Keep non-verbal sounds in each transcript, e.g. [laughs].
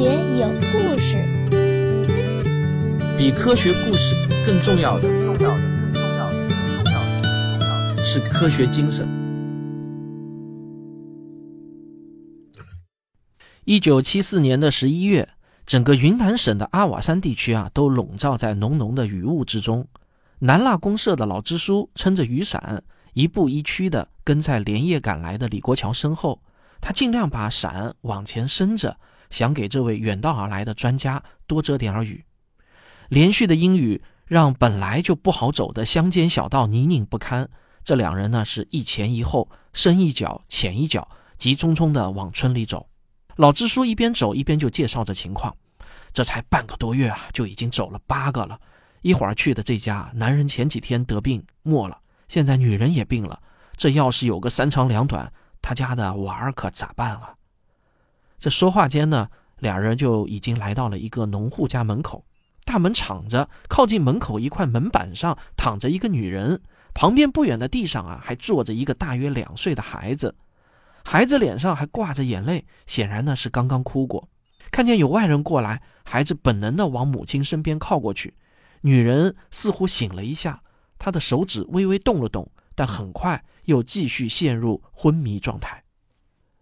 学有故事，比科学故事更重要的，重要的，更重要的，更重要的，是科学精神。一九七四年的十一月，整个云南省的阿瓦山地区啊，都笼罩在浓浓的雨雾之中。南蜡公社的老支书撑着雨伞，一步一趋地跟在连夜赶来的李国桥身后。他尽量把伞往前伸着，想给这位远道而来的专家多遮点儿雨。连续的阴雨让本来就不好走的乡间小道泥泞不堪。这两人呢是一前一后，深一脚浅一脚，急匆匆地往村里走。老支书一边走一边就介绍着情况：这才半个多月啊，就已经走了八个了。一会儿去的这家，男人前几天得病没了，现在女人也病了。这要是有个三长两短，他家的娃儿可咋办啊？这说话间呢，俩人就已经来到了一个农户家门口。大门敞着，靠近门口一块门板上躺着一个女人，旁边不远的地上啊，还坐着一个大约两岁的孩子。孩子脸上还挂着眼泪，显然呢是刚刚哭过。看见有外人过来，孩子本能的往母亲身边靠过去。女人似乎醒了一下，她的手指微微动了动，但很快又继续陷入昏迷状态。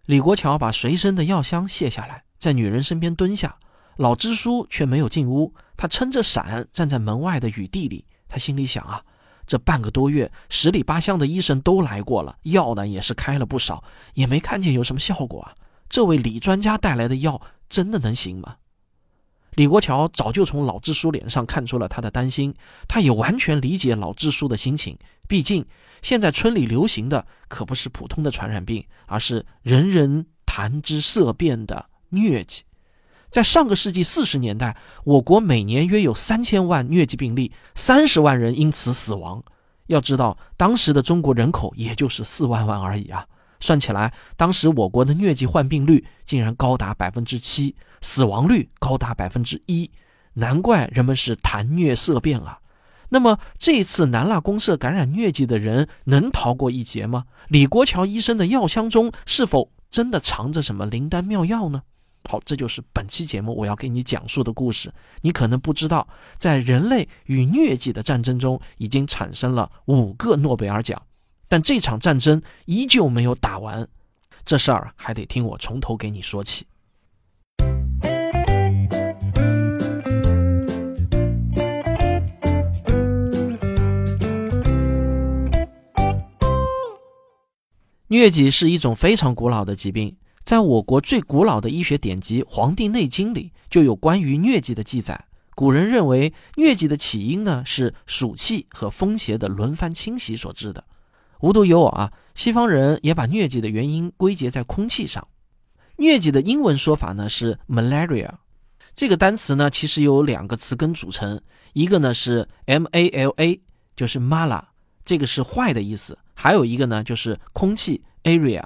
李国桥把随身的药箱卸下来，在女人身边蹲下。老支书却没有进屋，他撑着伞站在门外的雨地里。他心里想啊，这半个多月，十里八乡的医生都来过了，药呢也是开了不少，也没看见有什么效果啊。这位李专家带来的药真的能行吗？李国桥早就从老支书脸上看出了他的担心，他也完全理解老支书的心情。毕竟现在村里流行的可不是普通的传染病，而是人人谈之色变的疟疾。在上个世纪四十年代，我国每年约有三千万疟疾病例，三十万人因此死亡。要知道，当时的中国人口也就是四万万而已啊！算起来，当时我国的疟疾患病率竟然高达百分之七，死亡率高达百分之一，难怪人们是谈疟色变啊！那么，这次南蜡公社感染疟疾的人能逃过一劫吗？李国桥医生的药箱中是否真的藏着什么灵丹妙药呢？好，这就是本期节目我要给你讲述的故事。你可能不知道，在人类与疟疾的战争中，已经产生了五个诺贝尔奖，但这场战争依旧没有打完。这事儿还得听我从头给你说起。疟疾是一种非常古老的疾病。在我国最古老的医学典籍《黄帝内经》里，就有关于疟疾的记载。古人认为，疟疾的起因呢是暑气和风邪的轮番侵袭所致的。无独有偶啊，西方人也把疟疾的原因归结在空气上。疟疾的英文说法呢是 malaria，这个单词呢其实由两个词根组成，一个呢是 m a l a，就是 mala，这个是坏的意思；还有一个呢就是空气 area。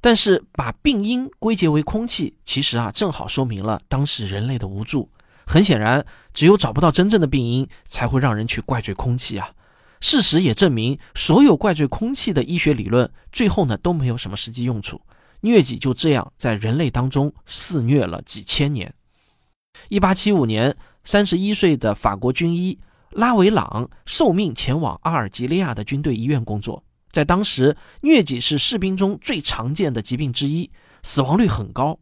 但是把病因归结为空气，其实啊，正好说明了当时人类的无助。很显然，只有找不到真正的病因，才会让人去怪罪空气啊。事实也证明，所有怪罪空气的医学理论，最后呢都没有什么实际用处。疟疾就这样在人类当中肆虐了几千年。一八七五年，三十一岁的法国军医拉维朗受命前往阿尔及利亚的军队医院工作。在当时，疟疾是士兵中最常见的疾病之一，死亡率很高。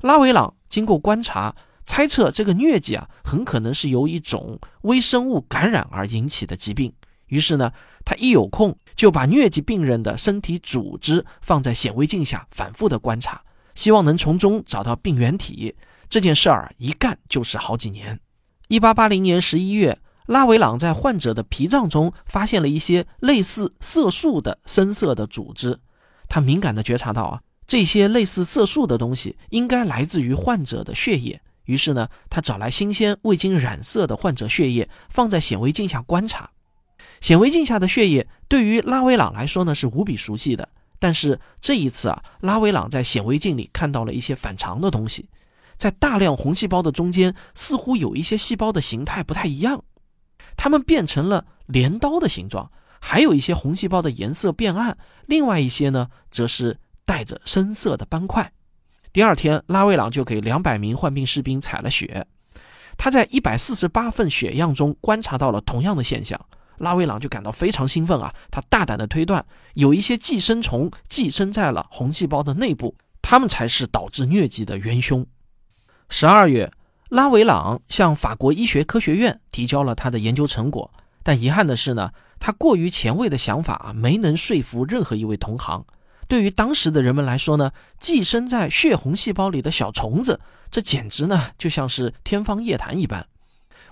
拉维朗经过观察，猜测这个疟疾啊，很可能是由一种微生物感染而引起的疾病。于是呢，他一有空就把疟疾病人的身体组织放在显微镜下反复的观察，希望能从中找到病原体。这件事儿一干就是好几年。一八八零年十一月。拉维朗在患者的脾脏中发现了一些类似色素的深色的组织，他敏感地觉察到啊，这些类似色素的东西应该来自于患者的血液。于是呢，他找来新鲜未经染色的患者血液，放在显微镜下观察。显微镜下的血液对于拉维朗来说呢是无比熟悉的，但是这一次啊，拉维朗在显微镜里看到了一些反常的东西，在大量红细胞的中间，似乎有一些细胞的形态不太一样。它们变成了镰刀的形状，还有一些红细胞的颜色变暗，另外一些呢，则是带着深色的斑块。第二天，拉维朗就给两百名患病士兵采了血。他在一百四十八份血样中观察到了同样的现象，拉维朗就感到非常兴奋啊！他大胆的推断，有一些寄生虫寄生在了红细胞的内部，它们才是导致疟疾的元凶。十二月，拉维朗向法国医学科学院提交了他的研究成果，但遗憾的是呢，他过于前卫的想法，没能说服任何一位同行。对于当时的人们来说呢，寄生在血红细胞里的小虫子。这简直呢，就像是天方夜谭一般。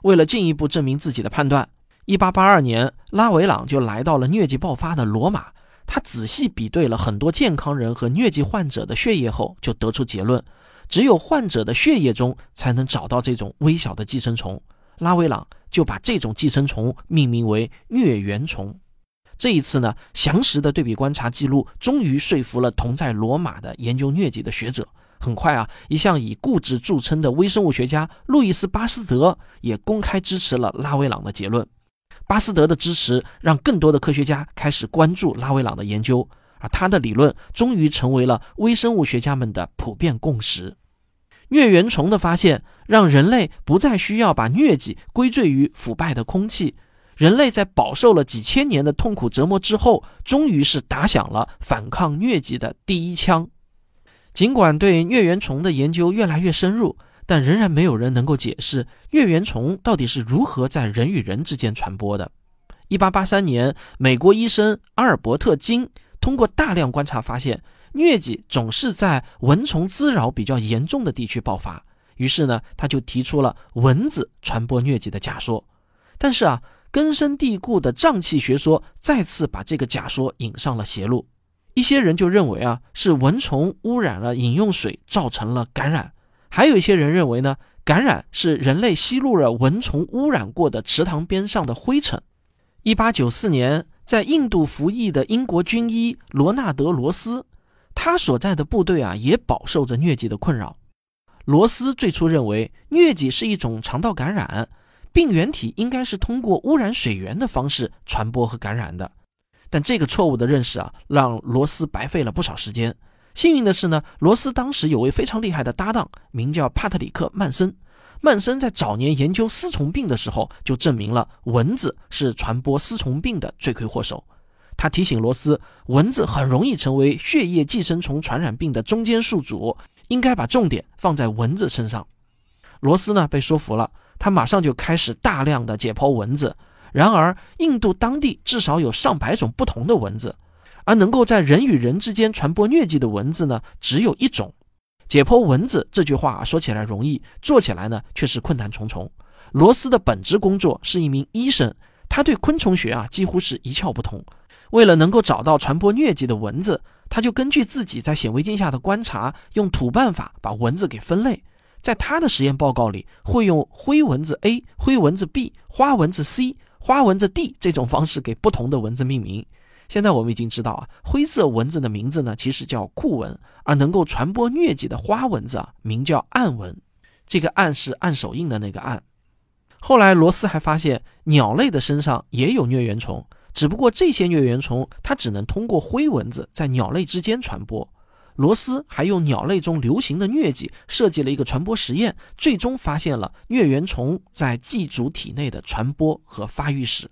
为了进一步证明自己的判断，1882年，拉维朗就来到了疟疾爆发的罗马。他仔细比对了很多健康人和疟疾患者的血液后，就得出结论：只有患者的血液中才能找到这种微小的寄生虫。拉维朗就把这种寄生虫命名为疟原虫。这一次呢，详实的对比观察记录终于说服了同在罗马的研究疟疾的学者。很快啊，一向以固执著称的微生物学家路易斯·巴斯德也公开支持了拉维朗的结论。巴斯德的支持让更多的科学家开始关注拉维朗的研究，而他的理论终于成为了微生物学家们的普遍共识。疟原虫的发现让人类不再需要把疟疾归罪于腐败的空气。人类在饱受了几千年的痛苦折磨之后，终于是打响了反抗疟疾的第一枪。尽管对疟原虫的研究越来越深入，但仍然没有人能够解释疟原虫到底是如何在人与人之间传播的。1883年，美国医生阿尔伯特金通过大量观察发现，疟疾总是在蚊虫滋扰比较严重的地区爆发。于是呢，他就提出了蚊子传播疟疾的假说。但是啊，根深蒂固的瘴气学说再次把这个假说引上了邪路。一些人就认为啊，是蚊虫污染了饮用水，造成了感染；还有一些人认为呢，感染是人类吸入了蚊虫污染过的池塘边上的灰尘。一八九四年，在印度服役的英国军医罗纳德·罗斯，他所在的部队啊，也饱受着疟疾的困扰。罗斯最初认为，疟疾是一种肠道感染，病原体应该是通过污染水源的方式传播和感染的。但这个错误的认识啊，让罗斯白费了不少时间。幸运的是呢，罗斯当时有位非常厉害的搭档，名叫帕特里克·曼森。曼森在早年研究丝虫病的时候，就证明了蚊子是传播丝虫病的罪魁祸首。他提醒罗斯，蚊子很容易成为血液寄生虫传染病的中间宿主，应该把重点放在蚊子身上。罗斯呢，被说服了，他马上就开始大量的解剖蚊子。然而，印度当地至少有上百种不同的蚊子，而能够在人与人之间传播疟疾的蚊子呢，只有一种。解剖蚊子这句话说起来容易，做起来呢却是困难重重。罗斯的本职工作是一名医生，他对昆虫学啊几乎是一窍不通。为了能够找到传播疟疾的蚊子，他就根据自己在显微镜下的观察，用土办法把蚊子给分类。在他的实验报告里，会用灰蚊子 A、灰蚊子 B、花蚊子 C。花蚊子 D 这种方式给不同的蚊子命名。现在我们已经知道啊，灰色蚊子的名字呢，其实叫库蚊，而能够传播疟疾的花蚊子啊，名叫暗蚊。这个暗是按手印的那个暗。后来罗斯还发现，鸟类的身上也有疟原虫，只不过这些疟原虫它只能通过灰蚊子在鸟类之间传播。罗斯还用鸟类中流行的疟疾设计了一个传播实验，最终发现了疟原虫在寄主体内的传播和发育史。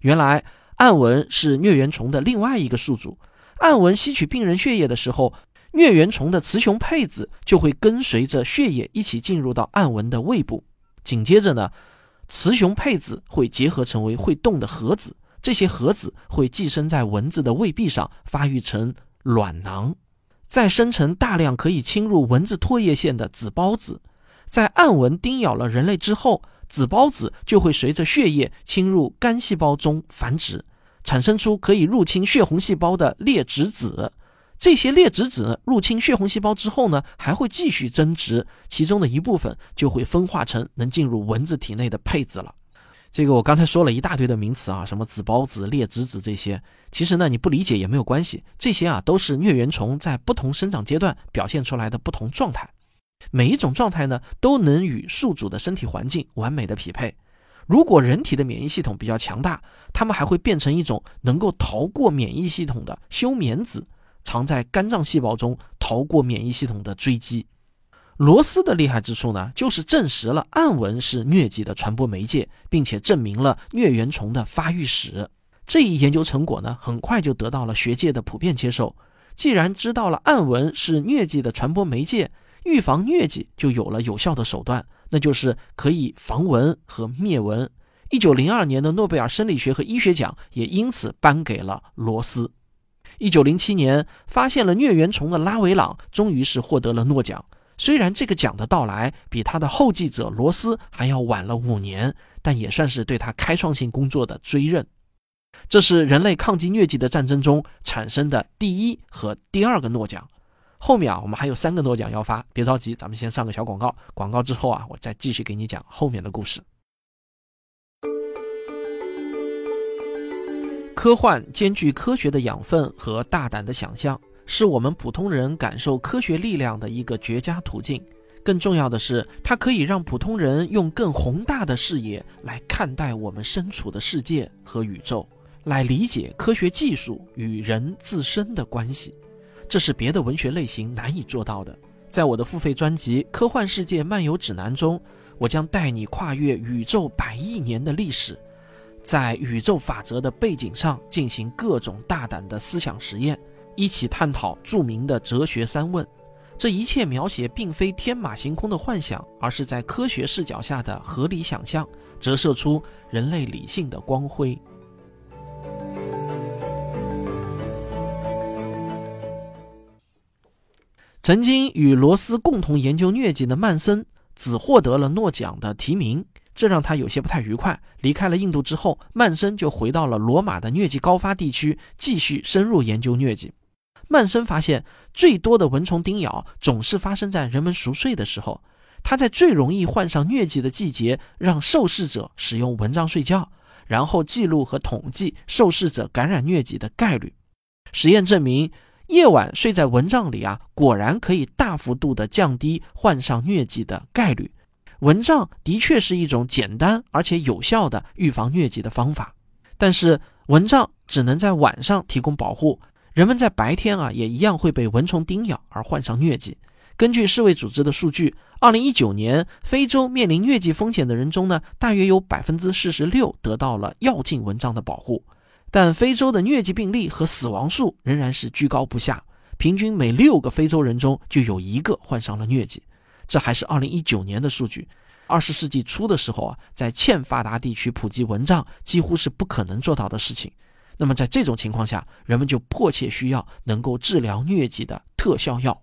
原来暗纹是疟原虫的另外一个宿主。暗纹吸取病人血液的时候，疟原虫的雌雄配子就会跟随着血液一起进入到暗纹的胃部。紧接着呢，雌雄配子会结合成为会动的核子，这些核子会寄生在蚊子的胃壁上，发育成卵囊。再生成大量可以侵入蚊子唾液腺的子孢子，在暗蚊叮咬了人类之后，子孢子就会随着血液侵入肝细胞中繁殖，产生出可以入侵血红细胞的裂殖子。这些裂殖子入侵血红细胞之后呢，还会继续增殖，其中的一部分就会分化成能进入蚊子体内的配子了。这个我刚才说了一大堆的名词啊，什么子孢子、裂殖子这些，其实呢你不理解也没有关系，这些啊都是疟原虫在不同生长阶段表现出来的不同状态，每一种状态呢都能与宿主的身体环境完美的匹配。如果人体的免疫系统比较强大，它们还会变成一种能够逃过免疫系统的休眠子，藏在肝脏细胞中，逃过免疫系统的追击。罗斯的厉害之处呢，就是证实了暗纹是疟疾的传播媒介，并且证明了疟原虫的发育史。这一研究成果呢，很快就得到了学界的普遍接受。既然知道了暗纹是疟疾的传播媒介，预防疟疾就有了有效的手段，那就是可以防蚊和灭蚊。一九零二年的诺贝尔生理学和医学奖也因此颁给了罗斯。一九零七年发现了疟原虫的拉维朗，终于是获得了诺奖。虽然这个奖的到来比他的后继者罗斯还要晚了五年，但也算是对他开创性工作的追认。这是人类抗击疟疾的战争中产生的第一和第二个诺奖。后面啊，我们还有三个诺奖要发，别着急，咱们先上个小广告。广告之后啊，我再继续给你讲后面的故事。科幻兼具科学的养分和大胆的想象，是我们普通人感受科学力量的一个绝佳途径。更重要的是，它可以让普通人用更宏大的视野来看待我们身处的世界和宇宙，来理解科学技术与人自身的关系。这是别的文学类型难以做到的。在我的付费专辑《科幻世界漫游指南》中，我将带你跨越宇宙百亿年的历史。在宇宙法则的背景上进行各种大胆的思想实验，一起探讨著名的哲学三问。这一切描写并非天马行空的幻想，而是在科学视角下的合理想象，折射出人类理性的光辉。曾经与罗斯共同研究疟疾的曼森，只获得了诺奖的提名。这让他有些不太愉快。离开了印度之后，曼森就回到了罗马的疟疾高发地区，继续深入研究疟疾。曼森发现，最多的蚊虫叮咬总是发生在人们熟睡的时候。他在最容易患上疟疾的季节，让受试者使用蚊帐睡觉，然后记录和统计受试者感染疟疾的概率。实验证明，夜晚睡在蚊帐里啊，果然可以大幅度的降低患上疟疾的概率。蚊帐的确是一种简单而且有效的预防疟疾的方法，但是蚊帐只能在晚上提供保护，人们在白天啊也一样会被蚊虫叮咬而患上疟疾。根据世卫组织的数据，二零一九年非洲面临疟疾风险的人中呢，大约有百分之四十六得到了药浸蚊帐的保护，但非洲的疟疾病例和死亡数仍然是居高不下，平均每六个非洲人中就有一个患上了疟疾。这还是二零一九年的数据。二十世纪初的时候啊，在欠发达地区普及蚊帐几乎是不可能做到的事情。那么在这种情况下，人们就迫切需要能够治疗疟疾的特效药。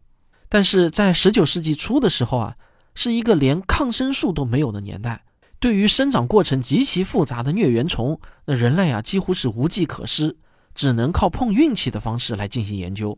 但是在十九世纪初的时候啊，是一个连抗生素都没有的年代。对于生长过程极其复杂的疟原虫，那人类啊几乎是无计可施，只能靠碰运气的方式来进行研究。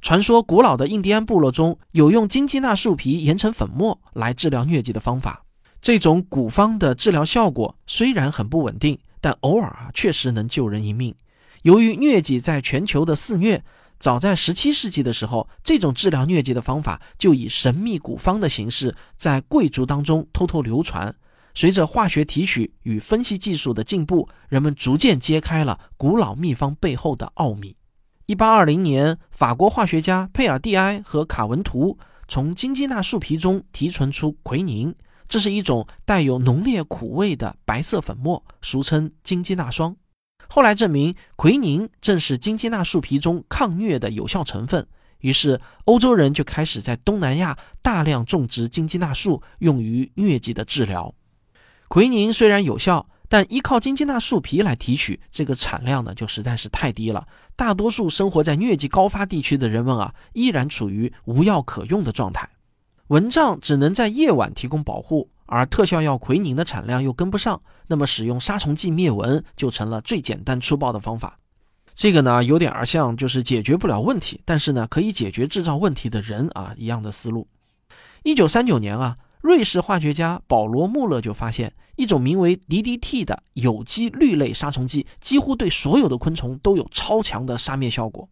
传说古老的印第安部落中有用金鸡纳树皮研成粉末来治疗疟疾的方法。这种古方的治疗效果虽然很不稳定，但偶尔啊确实能救人一命。由于疟疾在全球的肆虐，早在17世纪的时候，这种治疗疟疾的方法就以神秘古方的形式在贵族当中偷偷流传。随着化学提取与分析技术的进步，人们逐渐揭开了古老秘方背后的奥秘。一八二零年，法国化学家佩尔蒂埃和卡文图从金鸡纳树皮中提纯出奎宁，这是一种带有浓烈苦味的白色粉末，俗称金鸡纳霜。后来证明，奎宁正是金鸡纳树皮中抗疟的有效成分。于是，欧洲人就开始在东南亚大量种植金鸡纳树，用于疟疾的治疗。奎宁虽然有效。但依靠金鸡纳树皮来提取，这个产量呢就实在是太低了。大多数生活在疟疾高发地区的人们啊，依然处于无药可用的状态。蚊帐只能在夜晚提供保护，而特效药奎宁的产量又跟不上，那么使用杀虫剂灭蚊就成了最简单粗暴的方法。这个呢，有点儿像就是解决不了问题，但是呢可以解决制造问题的人啊一样的思路。一九三九年啊。瑞士化学家保罗·穆勒就发现，一种名为 DDT 的有机氯类杀虫剂，几乎对所有的昆虫都有超强的杀灭效果。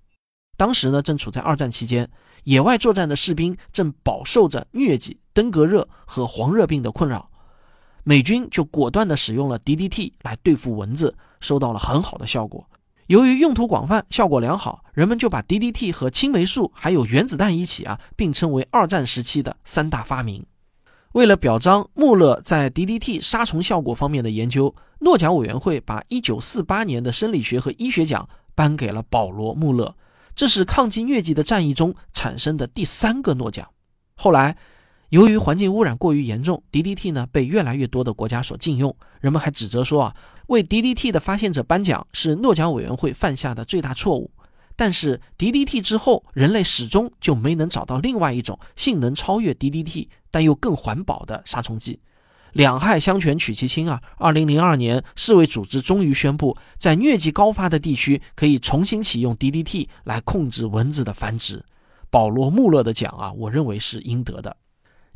当时呢，正处在二战期间，野外作战的士兵正饱受着疟疾、登革热和黄热病的困扰，美军就果断地使用了 DDT 来对付蚊子，收到了很好的效果。由于用途广泛，效果良好，人们就把 DDT 和青霉素还有原子弹一起啊，并称为二战时期的三大发明。为了表彰穆勒在 DDT 杀虫效果方面的研究，诺奖委员会把1948年的生理学和医学奖颁给了保罗·穆勒。这是抗击疟疾的战役中产生的第三个诺奖。后来，由于环境污染过于严重，DDT 呢被越来越多的国家所禁用。人们还指责说啊，为 DDT 的发现者颁奖是诺奖委员会犯下的最大错误。但是 DDT 之后，人类始终就没能找到另外一种性能超越 DDT 但又更环保的杀虫剂。两害相权取其轻啊！二零零二年，世卫组织终于宣布，在疟疾高发的地区可以重新启用 DDT 来控制蚊子的繁殖。保罗·穆勒的奖啊，我认为是应得的。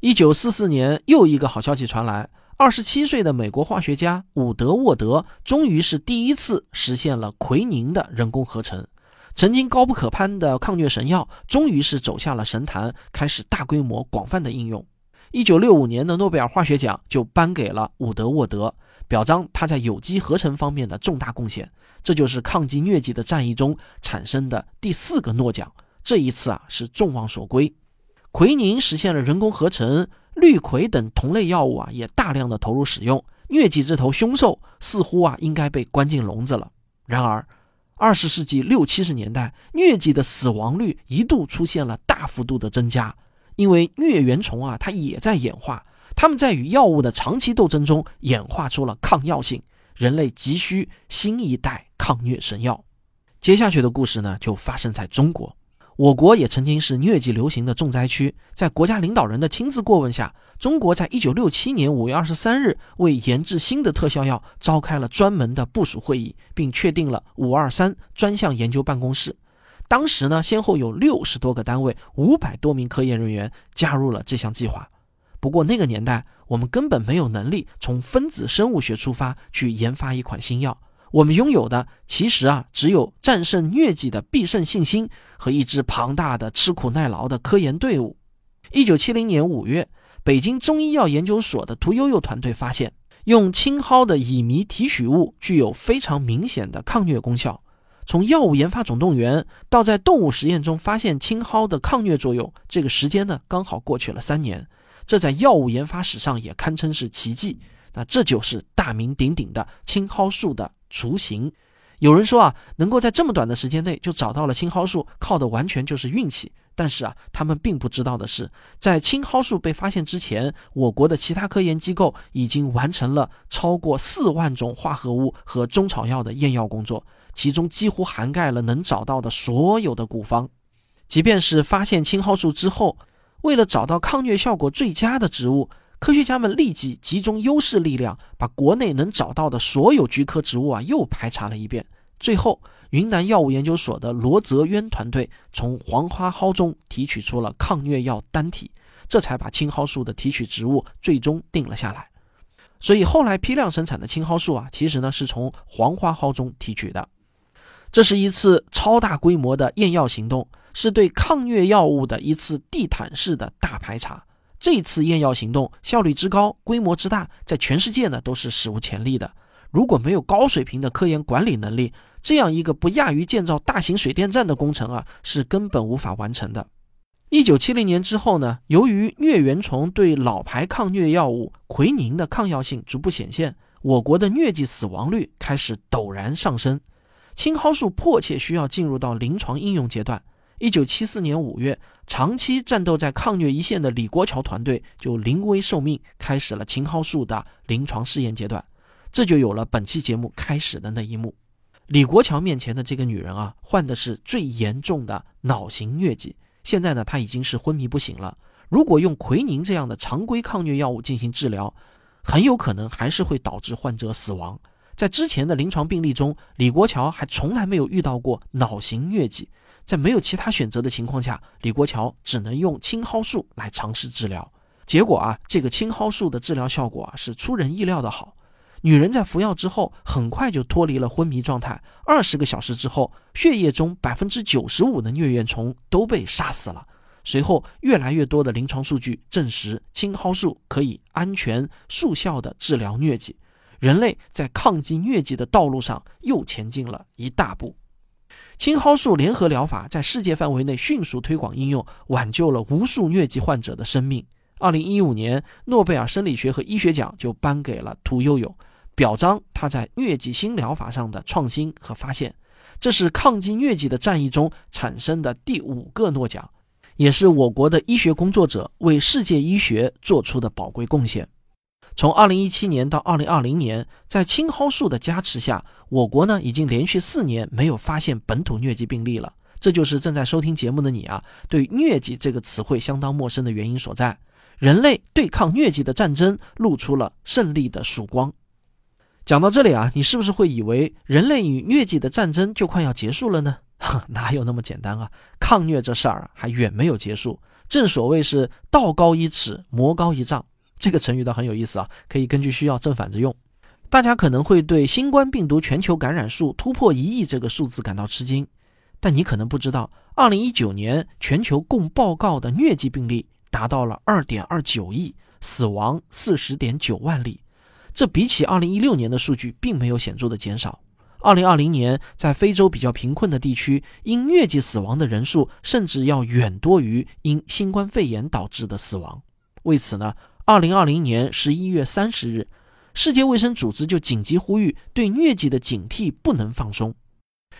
一九四四年，又一个好消息传来：二十七岁的美国化学家伍德沃德终于是第一次实现了奎宁的人工合成。曾经高不可攀的抗疟神药，终于是走下了神坛，开始大规模、广泛的应用。一九六五年的诺贝尔化学奖就颁给了伍德沃德，表彰他在有机合成方面的重大贡献。这就是抗击疟疾的战役中产生的第四个诺奖。这一次啊，是众望所归。奎宁实现了人工合成，氯喹等同类药物啊，也大量的投入使用。疟疾这头凶兽似乎啊，应该被关进笼子了。然而，二十世纪六七十年代，疟疾的死亡率一度出现了大幅度的增加，因为疟原虫啊，它也在演化，它们在与药物的长期斗争中演化出了抗药性，人类急需新一代抗疟神药。接下去的故事呢，就发生在中国。我国也曾经是疟疾流行的重灾区，在国家领导人的亲自过问下，中国在一九六七年五月二十三日为研制新的特效药召开了专门的部署会议，并确定了五二三专项研究办公室。当时呢，先后有六十多个单位、五百多名科研人员加入了这项计划。不过那个年代，我们根本没有能力从分子生物学出发去研发一款新药。我们拥有的其实啊，只有战胜疟疾的必胜信心和一支庞大的吃苦耐劳的科研队伍。一九七零年五月，北京中医药研究所的屠呦呦团队发现，用青蒿的乙醚提取物具有非常明显的抗疟功效。从药物研发总动员到在动物实验中发现青蒿的抗疟作用，这个时间呢，刚好过去了三年。这在药物研发史上也堪称是奇迹。那这就是大名鼎鼎的青蒿素的。雏形，有人说啊，能够在这么短的时间内就找到了青蒿素，靠的完全就是运气。但是啊，他们并不知道的是，在青蒿素被发现之前，我国的其他科研机构已经完成了超过四万种化合物和中草药的验药工作，其中几乎涵盖了能找到的所有的古方。即便是发现青蒿素之后，为了找到抗疟效果最佳的植物。科学家们立即集中优势力量，把国内能找到的所有菊科植物啊又排查了一遍。最后，云南药物研究所的罗泽渊团队从黄花蒿中提取出了抗疟药单体，这才把青蒿素的提取植物最终定了下来。所以，后来批量生产的青蒿素啊，其实呢是从黄花蒿中提取的。这是一次超大规模的验药行动，是对抗疟药物的一次地毯式的大排查。这次验药行动效率之高、规模之大，在全世界呢都是史无前例的。如果没有高水平的科研管理能力，这样一个不亚于建造大型水电站的工程啊，是根本无法完成的。一九七零年之后呢，由于疟原虫对老牌抗疟药物奎宁的抗药性逐步显现，我国的疟疾死亡率开始陡然上升，青蒿素迫切需要进入到临床应用阶段。一九七四年五月，长期战斗在抗疟一线的李国桥团队就临危受命，开始了青蒿素的临床试验阶段。这就有了本期节目开始的那一幕。李国桥面前的这个女人啊，患的是最严重的脑型疟疾，现在呢，她已经是昏迷不醒了。如果用奎宁这样的常规抗疟药物进行治疗，很有可能还是会导致患者死亡。在之前的临床病例中，李国桥还从来没有遇到过脑型疟疾。在没有其他选择的情况下，李国桥只能用青蒿素来尝试治疗。结果啊，这个青蒿素的治疗效果啊是出人意料的好。女人在服药之后，很快就脱离了昏迷状态。二十个小时之后，血液中百分之九十五的疟原虫都被杀死了。随后，越来越多的临床数据证实，青蒿素可以安全速效地治疗疟疾。人类在抗击疟疾的道路上又前进了一大步。青蒿素联合疗法在世界范围内迅速推广应用，挽救了无数疟疾患者的生命。二零一五年，诺贝尔生理学和医学奖就颁给了屠呦呦，表彰他在疟疾新疗法上的创新和发现。这是抗击疟疾的战役中产生的第五个诺奖，也是我国的医学工作者为世界医学做出的宝贵贡献。从二零一七年到二零二零年，在青蒿素的加持下，我国呢已经连续四年没有发现本土疟疾病例了。这就是正在收听节目的你啊，对疟疾这个词汇相当陌生的原因所在。人类对抗疟疾的战争露出了胜利的曙光。讲到这里啊，你是不是会以为人类与疟疾的战争就快要结束了呢？哪有那么简单啊！抗疟这事儿啊，还远没有结束。正所谓是道高一尺，魔高一丈。这个成语倒很有意思啊，可以根据需要正反着用。大家可能会对新冠病毒全球感染数突破一亿这个数字感到吃惊，但你可能不知道，二零一九年全球共报告的疟疾病例达到了二点二九亿，死亡四十点九万例。这比起二零一六年的数据并没有显著的减少。二零二零年，在非洲比较贫困的地区，因疟疾死亡的人数甚至要远多于因新冠肺炎导致的死亡。为此呢？二零二零年十一月三十日，世界卫生组织就紧急呼吁，对疟疾的警惕不能放松。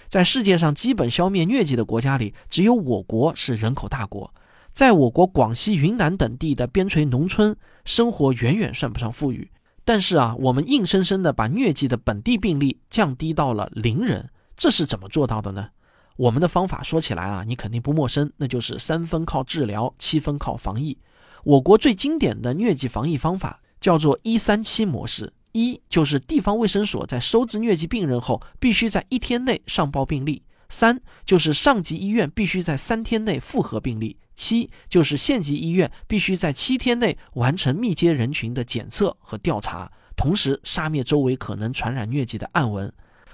在世界上基本消灭疟疾的国家里，只有我国是人口大国。在我国广西、云南等地的边陲农村，生活远远算不上富裕。但是啊，我们硬生生的把疟疾的本地病例降低到了零人，这是怎么做到的呢？我们的方法说起来啊，你肯定不陌生，那就是三分靠治疗，七分靠防疫。我国最经典的疟疾防疫方法叫做“一三七模式”。一就是地方卫生所在收治疟疾病人后，必须在一天内上报病例；三就是上级医院必须在三天内复核病例；七就是县级医院必须在七天内完成密接人群的检测和调查，同时杀灭周围可能传染疟疾的暗蚊。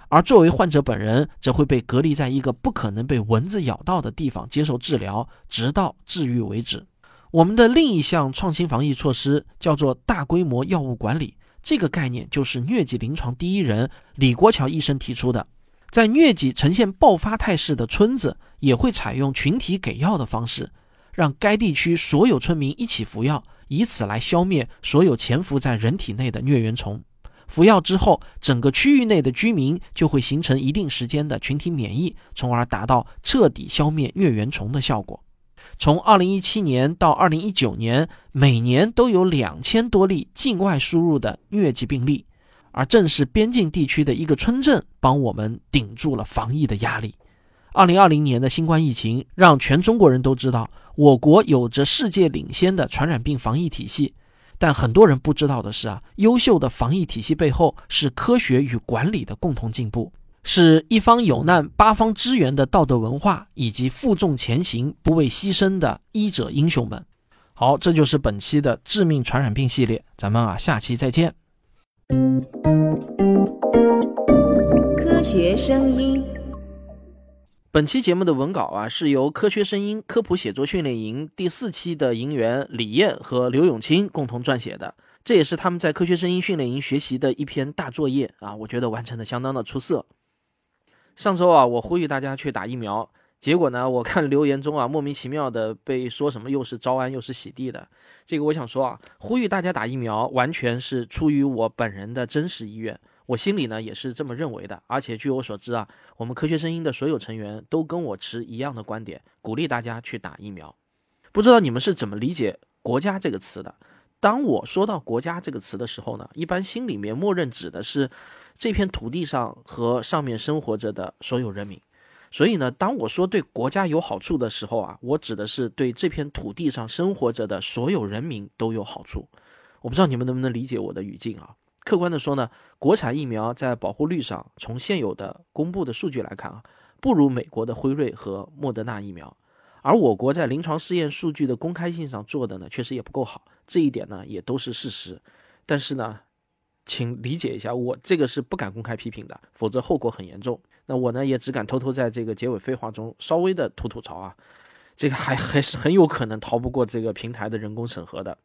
而作为患者本人，则会被隔离在一个不可能被蚊子咬到的地方接受治疗，直到治愈为止。我们的另一项创新防疫措施叫做大规模药物管理，这个概念就是疟疾临床第一人李国桥医生提出的。在疟疾呈现爆发态势的村子，也会采用群体给药的方式，让该地区所有村民一起服药，以此来消灭所有潜伏在人体内的疟原虫。服药之后，整个区域内的居民就会形成一定时间的群体免疫，从而达到彻底消灭疟原虫的效果。从二零一七年到二零一九年，每年都有两千多例境外输入的疟疾病例，而正是边境地区的一个村镇帮我们顶住了防疫的压力。二零二零年的新冠疫情让全中国人都知道，我国有着世界领先的传染病防疫体系。但很多人不知道的是啊，优秀的防疫体系背后是科学与管理的共同进步。是一方有难八方支援的道德文化，以及负重前行不畏牺牲的医者英雄们。好，这就是本期的致命传染病系列，咱们啊下期再见。科学声音，本期节目的文稿啊是由科学声音科普写作训练营第四期的营员李艳和刘永清共同撰写的，这也是他们在科学声音训练营学习的一篇大作业啊，我觉得完成的相当的出色。上周啊，我呼吁大家去打疫苗，结果呢，我看留言中啊，莫名其妙的被说什么又是招安又是洗地的。这个我想说啊，呼吁大家打疫苗，完全是出于我本人的真实意愿，我心里呢也是这么认为的。而且据我所知啊，我们科学声音的所有成员都跟我持一样的观点，鼓励大家去打疫苗。不知道你们是怎么理解“国家”这个词的？当我说到“国家”这个词的时候呢，一般心里面默认指的是。这片土地上和上面生活着的所有人民，所以呢，当我说对国家有好处的时候啊，我指的是对这片土地上生活着的所有人民都有好处。我不知道你们能不能理解我的语境啊？客观的说呢，国产疫苗在保护率上，从现有的公布的数据来看啊，不如美国的辉瑞和莫德纳疫苗，而我国在临床试验数据的公开性上做的呢，确实也不够好，这一点呢，也都是事实。但是呢。请理解一下，我这个是不敢公开批评的，否则后果很严重。那我呢，也只敢偷偷在这个结尾废话中稍微的吐吐槽啊，这个还 [laughs] 还是很有可能逃不过这个平台的人工审核的。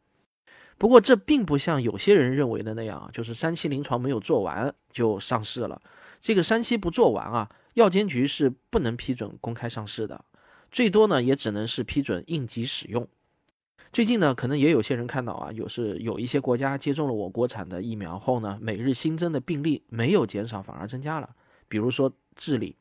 不过这并不像有些人认为的那样，就是三期临床没有做完就上市了。这个三期不做完啊，药监局是不能批准公开上市的，最多呢也只能是批准应急使用。最近呢，可能也有些人看到啊，有是有一些国家接种了我国产的疫苗后呢，每日新增的病例没有减少，反而增加了。比如说智利，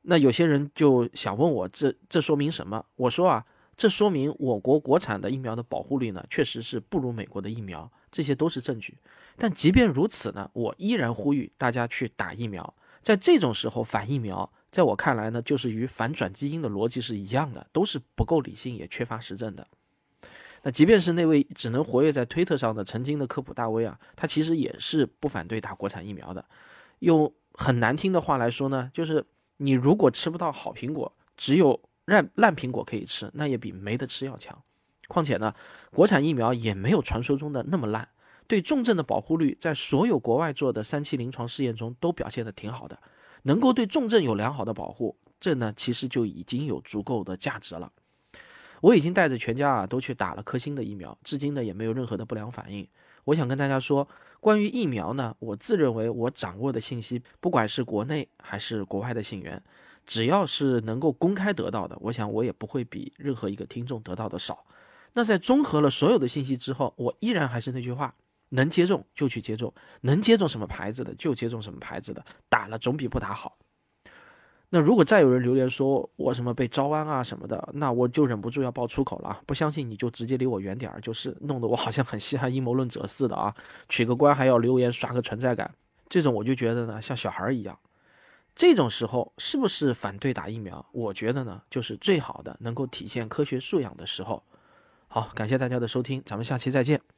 那有些人就想问我，这这说明什么？我说啊，这说明我国国产的疫苗的保护率呢，确实是不如美国的疫苗，这些都是证据。但即便如此呢，我依然呼吁大家去打疫苗。在这种时候反疫苗，在我看来呢，就是与反转基因的逻辑是一样的，都是不够理性，也缺乏实证的。那即便是那位只能活跃在推特上的曾经的科普大 V 啊，他其实也是不反对打国产疫苗的。用很难听的话来说呢，就是你如果吃不到好苹果，只有烂烂苹果可以吃，那也比没得吃要强。况且呢，国产疫苗也没有传说中的那么烂，对重症的保护率在所有国外做的三期临床试验中都表现的挺好的，能够对重症有良好的保护，这呢其实就已经有足够的价值了。我已经带着全家啊都去打了科兴的疫苗，至今呢也没有任何的不良反应。我想跟大家说，关于疫苗呢，我自认为我掌握的信息，不管是国内还是国外的信源，只要是能够公开得到的，我想我也不会比任何一个听众得到的少。那在综合了所有的信息之后，我依然还是那句话，能接种就去接种，能接种什么牌子的就接种什么牌子的，打了总比不打好。那如果再有人留言说我什么被招安啊什么的，那我就忍不住要爆粗口了。不相信你就直接离我远点儿，就是弄得我好像很稀罕阴谋论者似的啊！取个关还要留言刷个存在感，这种我就觉得呢像小孩一样。这种时候是不是反对打疫苗？我觉得呢就是最好的能够体现科学素养的时候。好，感谢大家的收听，咱们下期再见。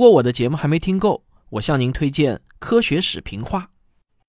如果我的节目还没听够，我向您推荐《科学史评话》。